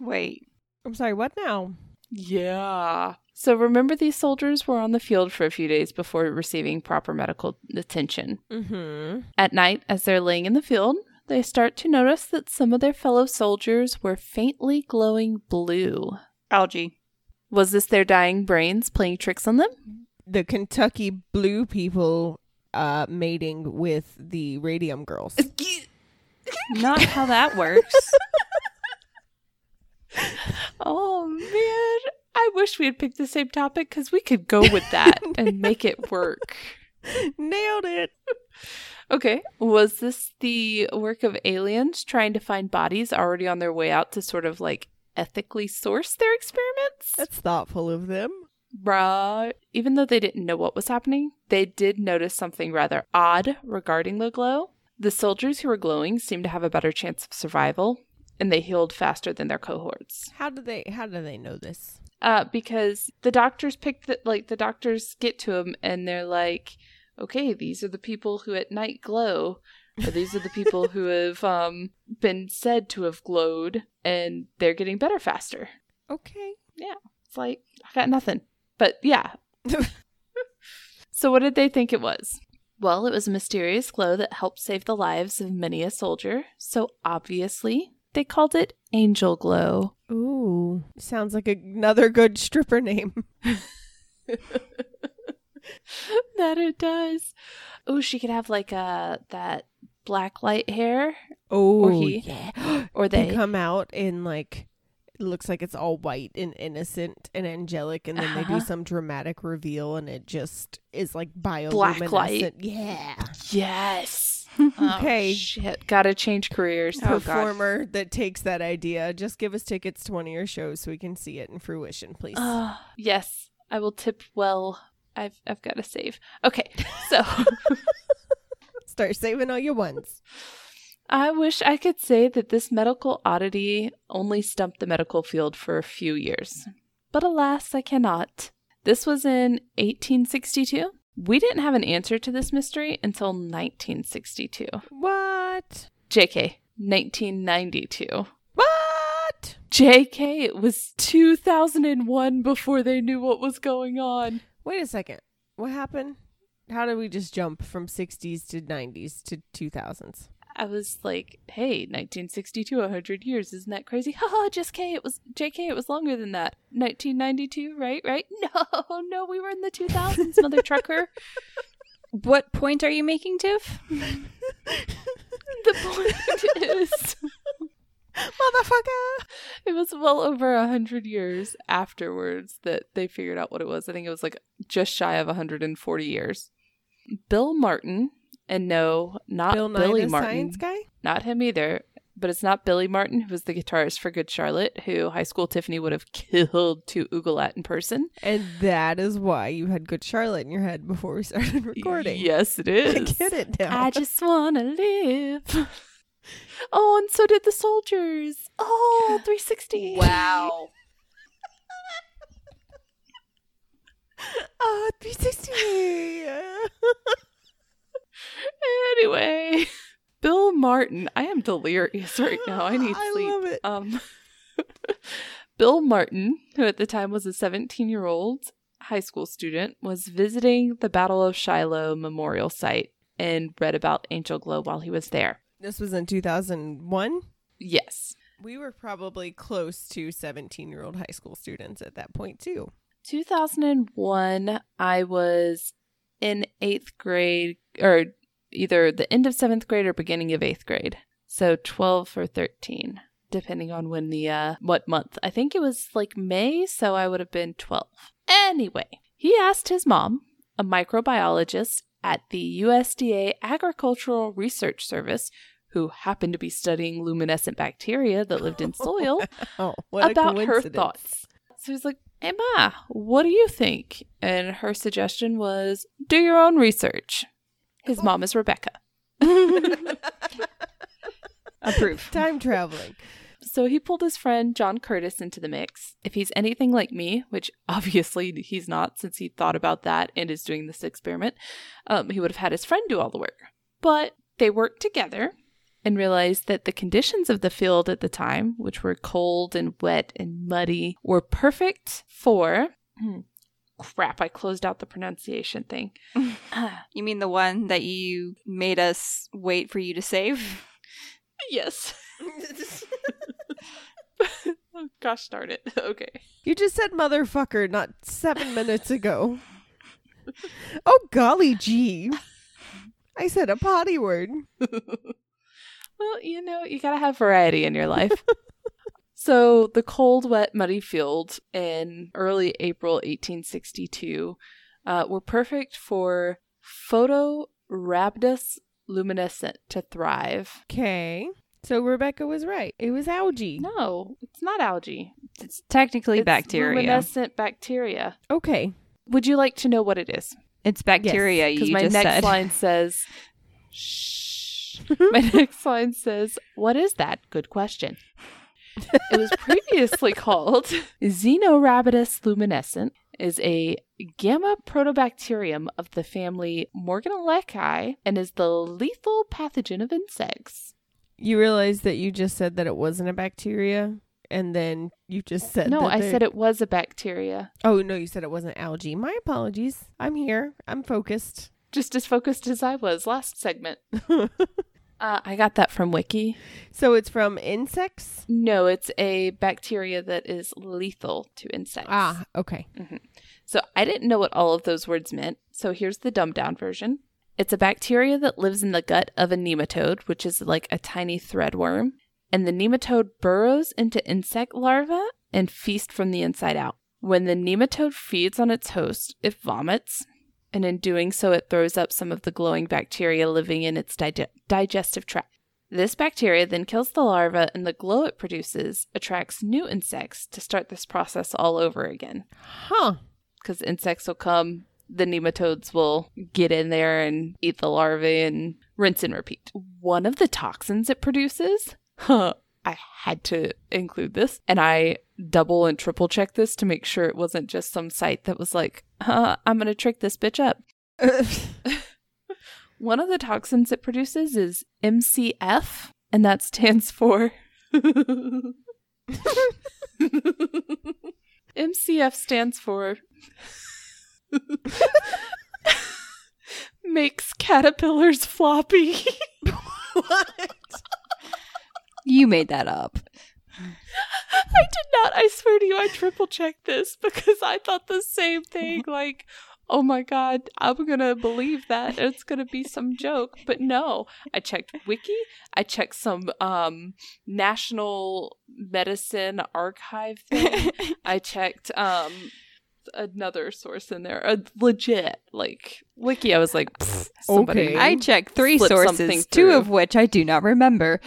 Speaker 2: Wait.
Speaker 1: I'm sorry, what now?
Speaker 3: Yeah. So remember, these soldiers were on the field for a few days before receiving proper medical attention.
Speaker 1: Mm-hmm.
Speaker 3: At night, as they're laying in the field, they start to notice that some of their fellow soldiers were faintly glowing blue.
Speaker 2: Algae.
Speaker 3: Was this their dying brains playing tricks on them?
Speaker 1: The Kentucky blue people uh mating with the radium girls.
Speaker 2: Not how that works.
Speaker 3: Oh man, I wish we had picked the same topic because we could go with that and make it work.
Speaker 1: Nailed it.
Speaker 3: Okay, was this the work of aliens trying to find bodies already on their way out to sort of like ethically source their experiments?
Speaker 1: That's thoughtful of them.
Speaker 3: Right. Even though they didn't know what was happening, they did notice something rather odd regarding the glow. The soldiers who were glowing seemed to have a better chance of survival, and they healed faster than their cohorts.
Speaker 1: How do they how do they know this?
Speaker 3: Uh, because the doctors pick the like the doctors get to them and they're like, okay, these are the people who at night glow, these are the people who have um been said to have glowed, and they're getting better faster.
Speaker 1: Okay. Yeah.
Speaker 3: It's like I got nothing, but yeah. so what did they think it was? Well, it was a mysterious glow that helped save the lives of many a soldier. So obviously, they called it angel glow.
Speaker 1: Ooh. Sounds like another good stripper name.
Speaker 3: that it does. Oh, she could have like uh that black light hair,
Speaker 1: Oh
Speaker 3: he.
Speaker 1: yeah.
Speaker 3: or
Speaker 1: they
Speaker 3: they.
Speaker 1: come out in like it looks like it's all white and innocent and angelic and then they
Speaker 3: Uh-huh.
Speaker 1: do some dramatic reveal and it just is like bioluminescent.
Speaker 3: Black light.
Speaker 1: Yeah.
Speaker 3: yes.
Speaker 1: Okay.
Speaker 3: Oh, shit. Gotta change careers.
Speaker 2: Oh, God.
Speaker 1: Performer that takes that idea. Just give us tickets to one of your shows so we can see it in fruition, please.
Speaker 3: Uh, yes, I will tip well. I've I've got to save. Okay, so
Speaker 1: Start saving all your ones.
Speaker 3: I wish I could say that this medical oddity only stumped the medical field for a few years. But alas, I cannot. This was in 1862. We didn't have an answer to this mystery until 1962.
Speaker 1: What?
Speaker 3: JK, 1992.
Speaker 1: What?
Speaker 3: JK, it was 2001 before they knew what was going on.
Speaker 1: Wait a second. What happened? How did we just jump from 60s to 90s to 2000s?
Speaker 3: I was like, hey, 1962, 100 years, isn't that crazy? Haha, just K, it was JK, it was longer than that. 1992, right? Right? No, no, we were in the 2000s, mother trucker.
Speaker 2: what point are you making, Tiff?
Speaker 3: The point is,
Speaker 1: Motherfucker!
Speaker 3: it was well over a 100 years afterwards that they figured out what it was. I think it was like just shy of 140 years. Bill Martin, and no, not
Speaker 1: Bill
Speaker 3: Billy
Speaker 1: the
Speaker 3: Martin.
Speaker 1: Science Guy?
Speaker 3: Not him either. but it's not Billy Martin, who was the guitarist for Good Charlotte, who High School Tiffany would have killed to oogle at in person.
Speaker 1: And that is why you had Good Charlotte in your head before we started recording.
Speaker 3: Yes, it is.
Speaker 1: I get it now.
Speaker 3: I just want to live. Oh, and so did the soldiers. Oh, 360.
Speaker 2: Wow.
Speaker 1: oh, 360.
Speaker 3: Anyway, Bill Martin. I am delirious right now. I need
Speaker 1: I
Speaker 3: sleep.
Speaker 1: love it.
Speaker 3: Um, Bill Martin, who at the time was a 17 year old high school student, was visiting the Battle of Shiloh Memorial Site and read about Angel Glow while he was there.
Speaker 1: This was in 2001.
Speaker 3: Yes.
Speaker 1: We were probably close to 17 year old high school students at that point, too.
Speaker 3: 2001, I was in eighth grade, or either the end of seventh grade or beginning of eighth grade. So 12 or 13, depending on when the, uh, what month. I think it was like May, so I would have been 12. Anyway, he asked his mom, a microbiologist at the USDA Agricultural Research Service, who happened to be studying luminescent bacteria that lived in soil,
Speaker 1: Oh, what
Speaker 3: about her thoughts. So he's like, Emma, what do you think? And her suggestion was, Do your own research. His mom is Rebecca.
Speaker 2: Approve.
Speaker 1: Time traveling.
Speaker 3: So he pulled his friend John Curtis into the mix. If he's anything like me, which obviously he's not since he thought about that and is doing this experiment, um, he would have had his friend do all the work. But they worked together and realized that the conditions of the field at the time, which were cold and wet and muddy, were perfect for. Hmm, crap, I closed out the pronunciation thing.
Speaker 2: You mean the one that you made us wait for you to save?
Speaker 3: yes. oh, gosh darn it. Okay.
Speaker 1: You just said motherfucker not seven minutes ago. Oh, golly gee. I said a potty word.
Speaker 3: Well, you know, you gotta have variety in your life. so, the cold, wet, muddy fields in early April 1862 uh, were perfect for Photorhabdus luminescent to thrive.
Speaker 1: Okay. So Rebecca was right. It was algae.
Speaker 3: No, it's not algae.
Speaker 2: It's technically
Speaker 3: It's
Speaker 2: bacteria.
Speaker 3: Luminescent bacteria.
Speaker 1: Okay.
Speaker 3: Would you like to know what it is?
Speaker 2: It's bacteria.
Speaker 3: Because
Speaker 2: you
Speaker 3: my
Speaker 2: just
Speaker 3: next
Speaker 2: said.
Speaker 3: line says, shh. My mm-hmm. next line says, what is that? Good question. it was previously called Xenorhabditis luminescent, is a gamma proteobacterium of the family Morganellaceae and is the lethal pathogen of insects.
Speaker 1: You realize that you just said that it wasn't a bacteria, and then you just said
Speaker 3: No, I said it was a bacteria.
Speaker 1: Oh no, you said it wasn't algae. My apologies. I'm here. I'm focused.
Speaker 3: Just as focused as I was last segment. Uh, I got that from Wiki.
Speaker 1: so it's from insects.
Speaker 3: No, it's a bacteria that is lethal to insects.
Speaker 1: Ah, okay.
Speaker 3: So I didn't know what all of those words meant. So here's the dumbed down version. It's a bacteria that lives in the gut of a nematode, which is like a tiny threadworm. And the nematode burrows into insect larvae and feast from the inside out. When the nematode feeds on its host, it vomits. And in doing so, it throws up some of the glowing bacteria living in its dige- digestive tract. This bacteria then kills the larva, and the glow it produces attracts new insects to start this process all over again
Speaker 1: Huh.
Speaker 3: because insects will come, the nematodes will get in there and eat the larvae and rinse and repeat. One of the toxins it produces, huh, I had to include this, and I double and triple check this to make sure it wasn't just some site that was like, huh, I'm gonna trick this bitch up. One of the toxins it produces is MCF, and that stands for. MCF stands for. makes caterpillars floppy.
Speaker 1: what?
Speaker 2: You made that up.
Speaker 3: I did not. I swear to you, I triple checked this because I thought the same thing. Like, oh my god, I'm gonna believe that it's gonna be some joke, but no. I checked Wiki. I checked some um National Medicine Archive thing. I checked um another source in there, a legit like wiki. I was like, somebody
Speaker 1: Okay.
Speaker 2: I checked three sources, two of which I do not remember.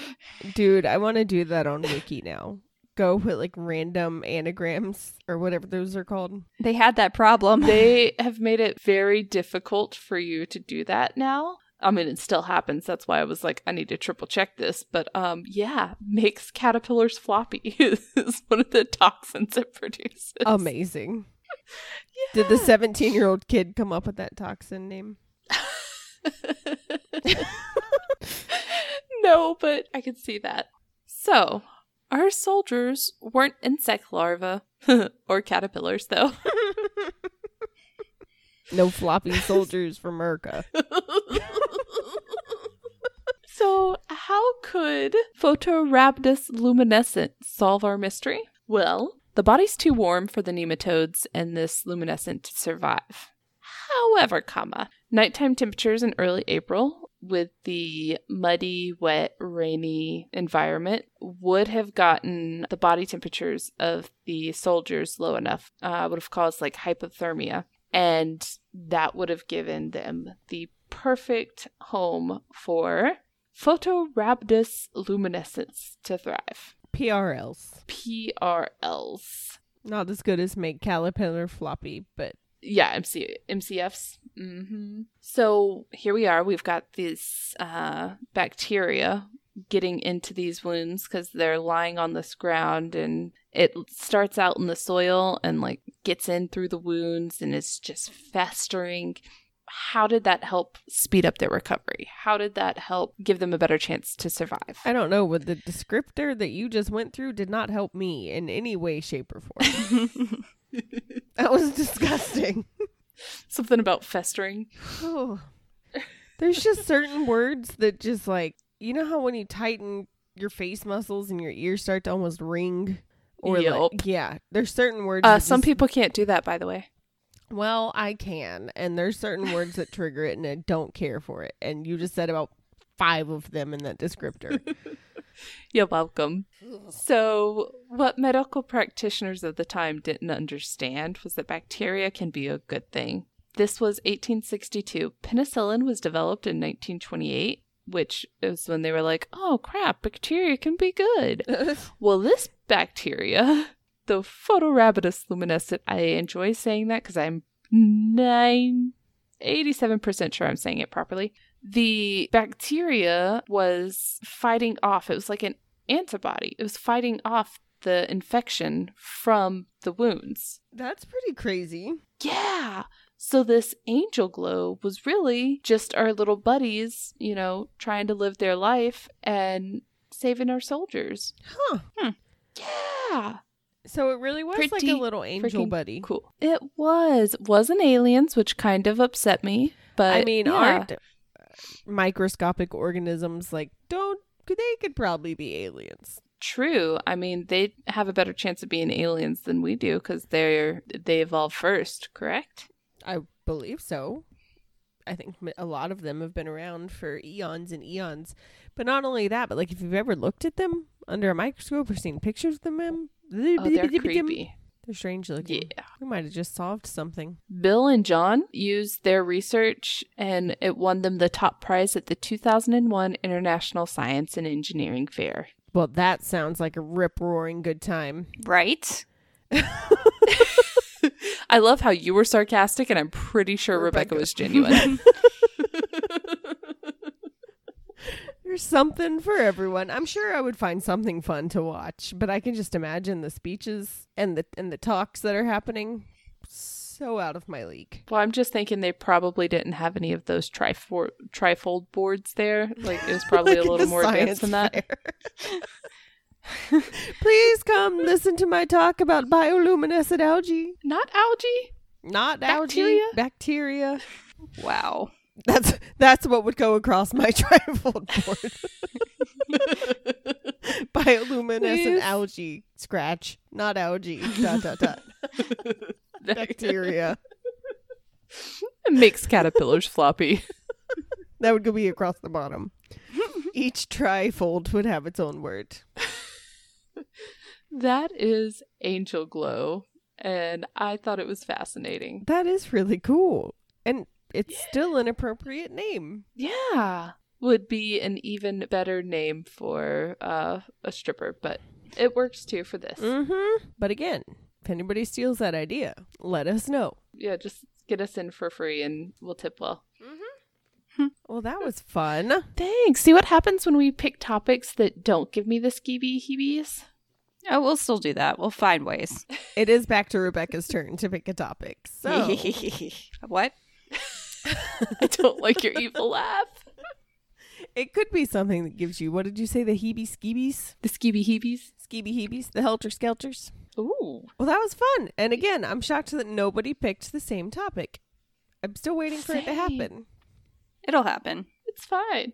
Speaker 1: Dude, I want to do that on Wiki now. Go put like random anagrams or whatever those are called.
Speaker 2: They had that problem.
Speaker 3: they have made it very difficult for you to do that now. I mean, it still happens. That's why I was like, I need to triple check this. But um, yeah, makes caterpillars floppy is one of the toxins it produces.
Speaker 1: Amazing. Did the 17 year old kid come up with that toxin name?
Speaker 3: no, but I could see that. So, our soldiers weren't insect larvae or caterpillars, though.
Speaker 1: No floppy soldiers for Merca.
Speaker 3: so, how could Photorhabdus luminescent solve our mystery? Well, the body's too warm for the nematodes and this luminescent to survive. However, comma, nighttime temperatures in early April with the muddy, wet, rainy environment would have gotten the body temperatures of the soldiers low enough, uh, would have caused like hypothermia. And that would have given them the perfect home for Photorhabdus luminescence to thrive.
Speaker 1: PRLs.
Speaker 3: PRLs.
Speaker 1: Not as good as make caterpillar floppy, but
Speaker 3: Yeah, MC MCFs. hmm So here we are. We've got these uh, bacteria getting into these wounds because they're lying on this ground, and it starts out in the soil and like gets in through the wounds and is just festering. How did that help speed up their recovery? How did that help give them a better chance to survive?
Speaker 1: I don't know. But the descriptor that you just went through did not help me in any way, shape, or form. that was disgusting.
Speaker 3: Something about festering.
Speaker 1: Oh. There's just certain words that just like you know how when you tighten your face muscles and your ears start to almost ring or
Speaker 3: Yup.
Speaker 1: like yeah there's certain words
Speaker 3: Uh, some
Speaker 1: just-
Speaker 3: people can't do that, by the way.
Speaker 1: Well I can and there's certain words that trigger it and I don't care for it and you just said about five of them in that descriptor
Speaker 3: You're welcome. So, what medical practitioners of the time didn't understand was that bacteria can be a good thing. This was 1862. Penicillin was developed in 1928, which is when they were like, oh crap, bacteria can be good. well, this bacteria, the Photorhabdus luminescent, I enjoy saying that because I'm nine, 87% sure I'm saying it properly. The bacteria was fighting off, it was like an antibody. It was fighting off the infection from the wounds.
Speaker 1: that's pretty crazy
Speaker 3: Yeah. So this angel glow was really just our little buddies, you know, trying to live their life and saving our soldiers.
Speaker 1: huh hmm.
Speaker 3: Yeah.
Speaker 1: So it really was like a little angel buddy
Speaker 3: Cool. It was. It wasn't aliens, which kind of upset me. But
Speaker 1: I mean
Speaker 3: yeah.
Speaker 1: aren't uh, microscopic organisms like don't they could probably be aliens
Speaker 3: True. I mean, they have a better chance of being aliens than we do because they're they evolved first. Correct?
Speaker 1: I believe so. I think a lot of them have been around for eons and eons. But not only that, but like if you've ever looked at them under a microscope or seen pictures of them,
Speaker 3: Oh, they're creepy.
Speaker 1: They're strange looking.
Speaker 3: Yeah.
Speaker 1: We might have just solved something.
Speaker 3: Bill and John used their research and it won them the top prize at the 2001 International Science and Engineering Fair.
Speaker 1: Well, that sounds like a rip roaring good time.
Speaker 2: right?
Speaker 3: I love how you were sarcastic and I'm pretty sure Rebecca,
Speaker 1: Rebecca.
Speaker 3: was genuine.
Speaker 1: There's something for everyone. I'm sure I would find something fun to watch, but I can just imagine the speeches and the and the talks that are happening. So out of my league.
Speaker 3: well, I'm just thinking they probably didn't have any of those trifor- trifold boards there. Like it was probably
Speaker 1: Like
Speaker 3: a little more advanced than that.
Speaker 1: Please come listen to my talk about bioluminescent algae.
Speaker 3: Not algae.
Speaker 1: Not
Speaker 3: Bacteria?
Speaker 1: algae, bacteria.
Speaker 2: Wow.
Speaker 1: That's that's what would go across my trifold board. Bioluminescent
Speaker 3: Please.
Speaker 1: algae scratch, not algae. Dot dot dot. Bacteria.
Speaker 3: It makes caterpillars floppy.
Speaker 1: That would go be across the bottom. Each trifold would have its own word.
Speaker 3: That is angel glow. and I thought it was fascinating.
Speaker 1: That is really cool. And it's still an appropriate name.
Speaker 3: Yeah. Would be an even better name for uh, a stripper, but it works too for this.
Speaker 1: Mm-hmm. But again, if anybody steals that idea, let us know.
Speaker 3: Yeah, just get us in for free and we'll tip well.
Speaker 1: Well, that was fun.
Speaker 3: Thanks. See what happens when we pick topics that don't give me the skeevy heebies?
Speaker 2: Oh, we'll still do that. We'll find ways.
Speaker 1: It is back to Rebecca's turn to pick a topic. So
Speaker 2: what?
Speaker 3: I don't like your evil laugh.
Speaker 1: it could be something that gives you, what did you say, the heebie skeebies?
Speaker 3: The skeevy heebies.
Speaker 1: Skeeby heebies? The helter skelters?
Speaker 3: Ooh.
Speaker 1: Well, that was fun. And again, I'm shocked that nobody picked the same topic. I'm still waiting for it to happen.
Speaker 2: It'll happen.
Speaker 3: It's fine.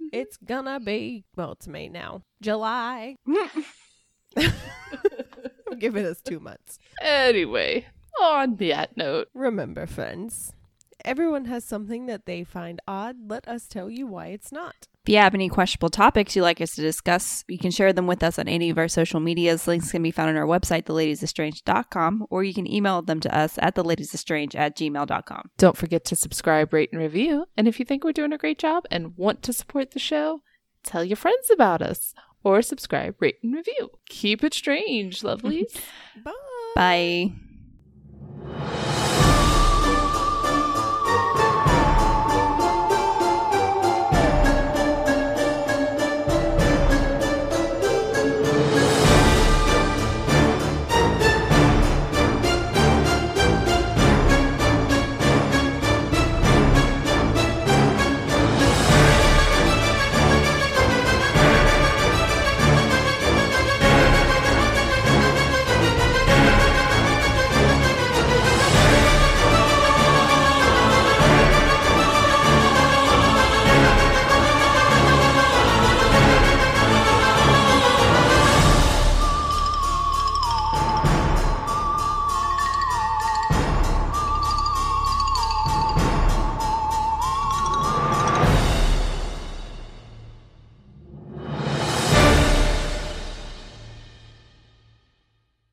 Speaker 3: Mm-hmm.
Speaker 1: It's gonna be, well, it's May now. July. I'm giving us two months.
Speaker 3: Anyway, on that note,
Speaker 1: Remember, friends, everyone has something that they find odd. Let us tell you why it's not.
Speaker 2: If you have any questionable topics you'd like us to discuss, you can share them with us on any of our social medias. Links can be found on our website, theladiesestrange.com, or you can email them to us at theladiesestrange at gmail.com.
Speaker 3: don't forget to subscribe, rate, and review. And if you think we're doing a great job and want to support the show, tell your friends about us or subscribe, rate, and review. Keep it strange, lovelies.
Speaker 1: Bye.
Speaker 2: Bye.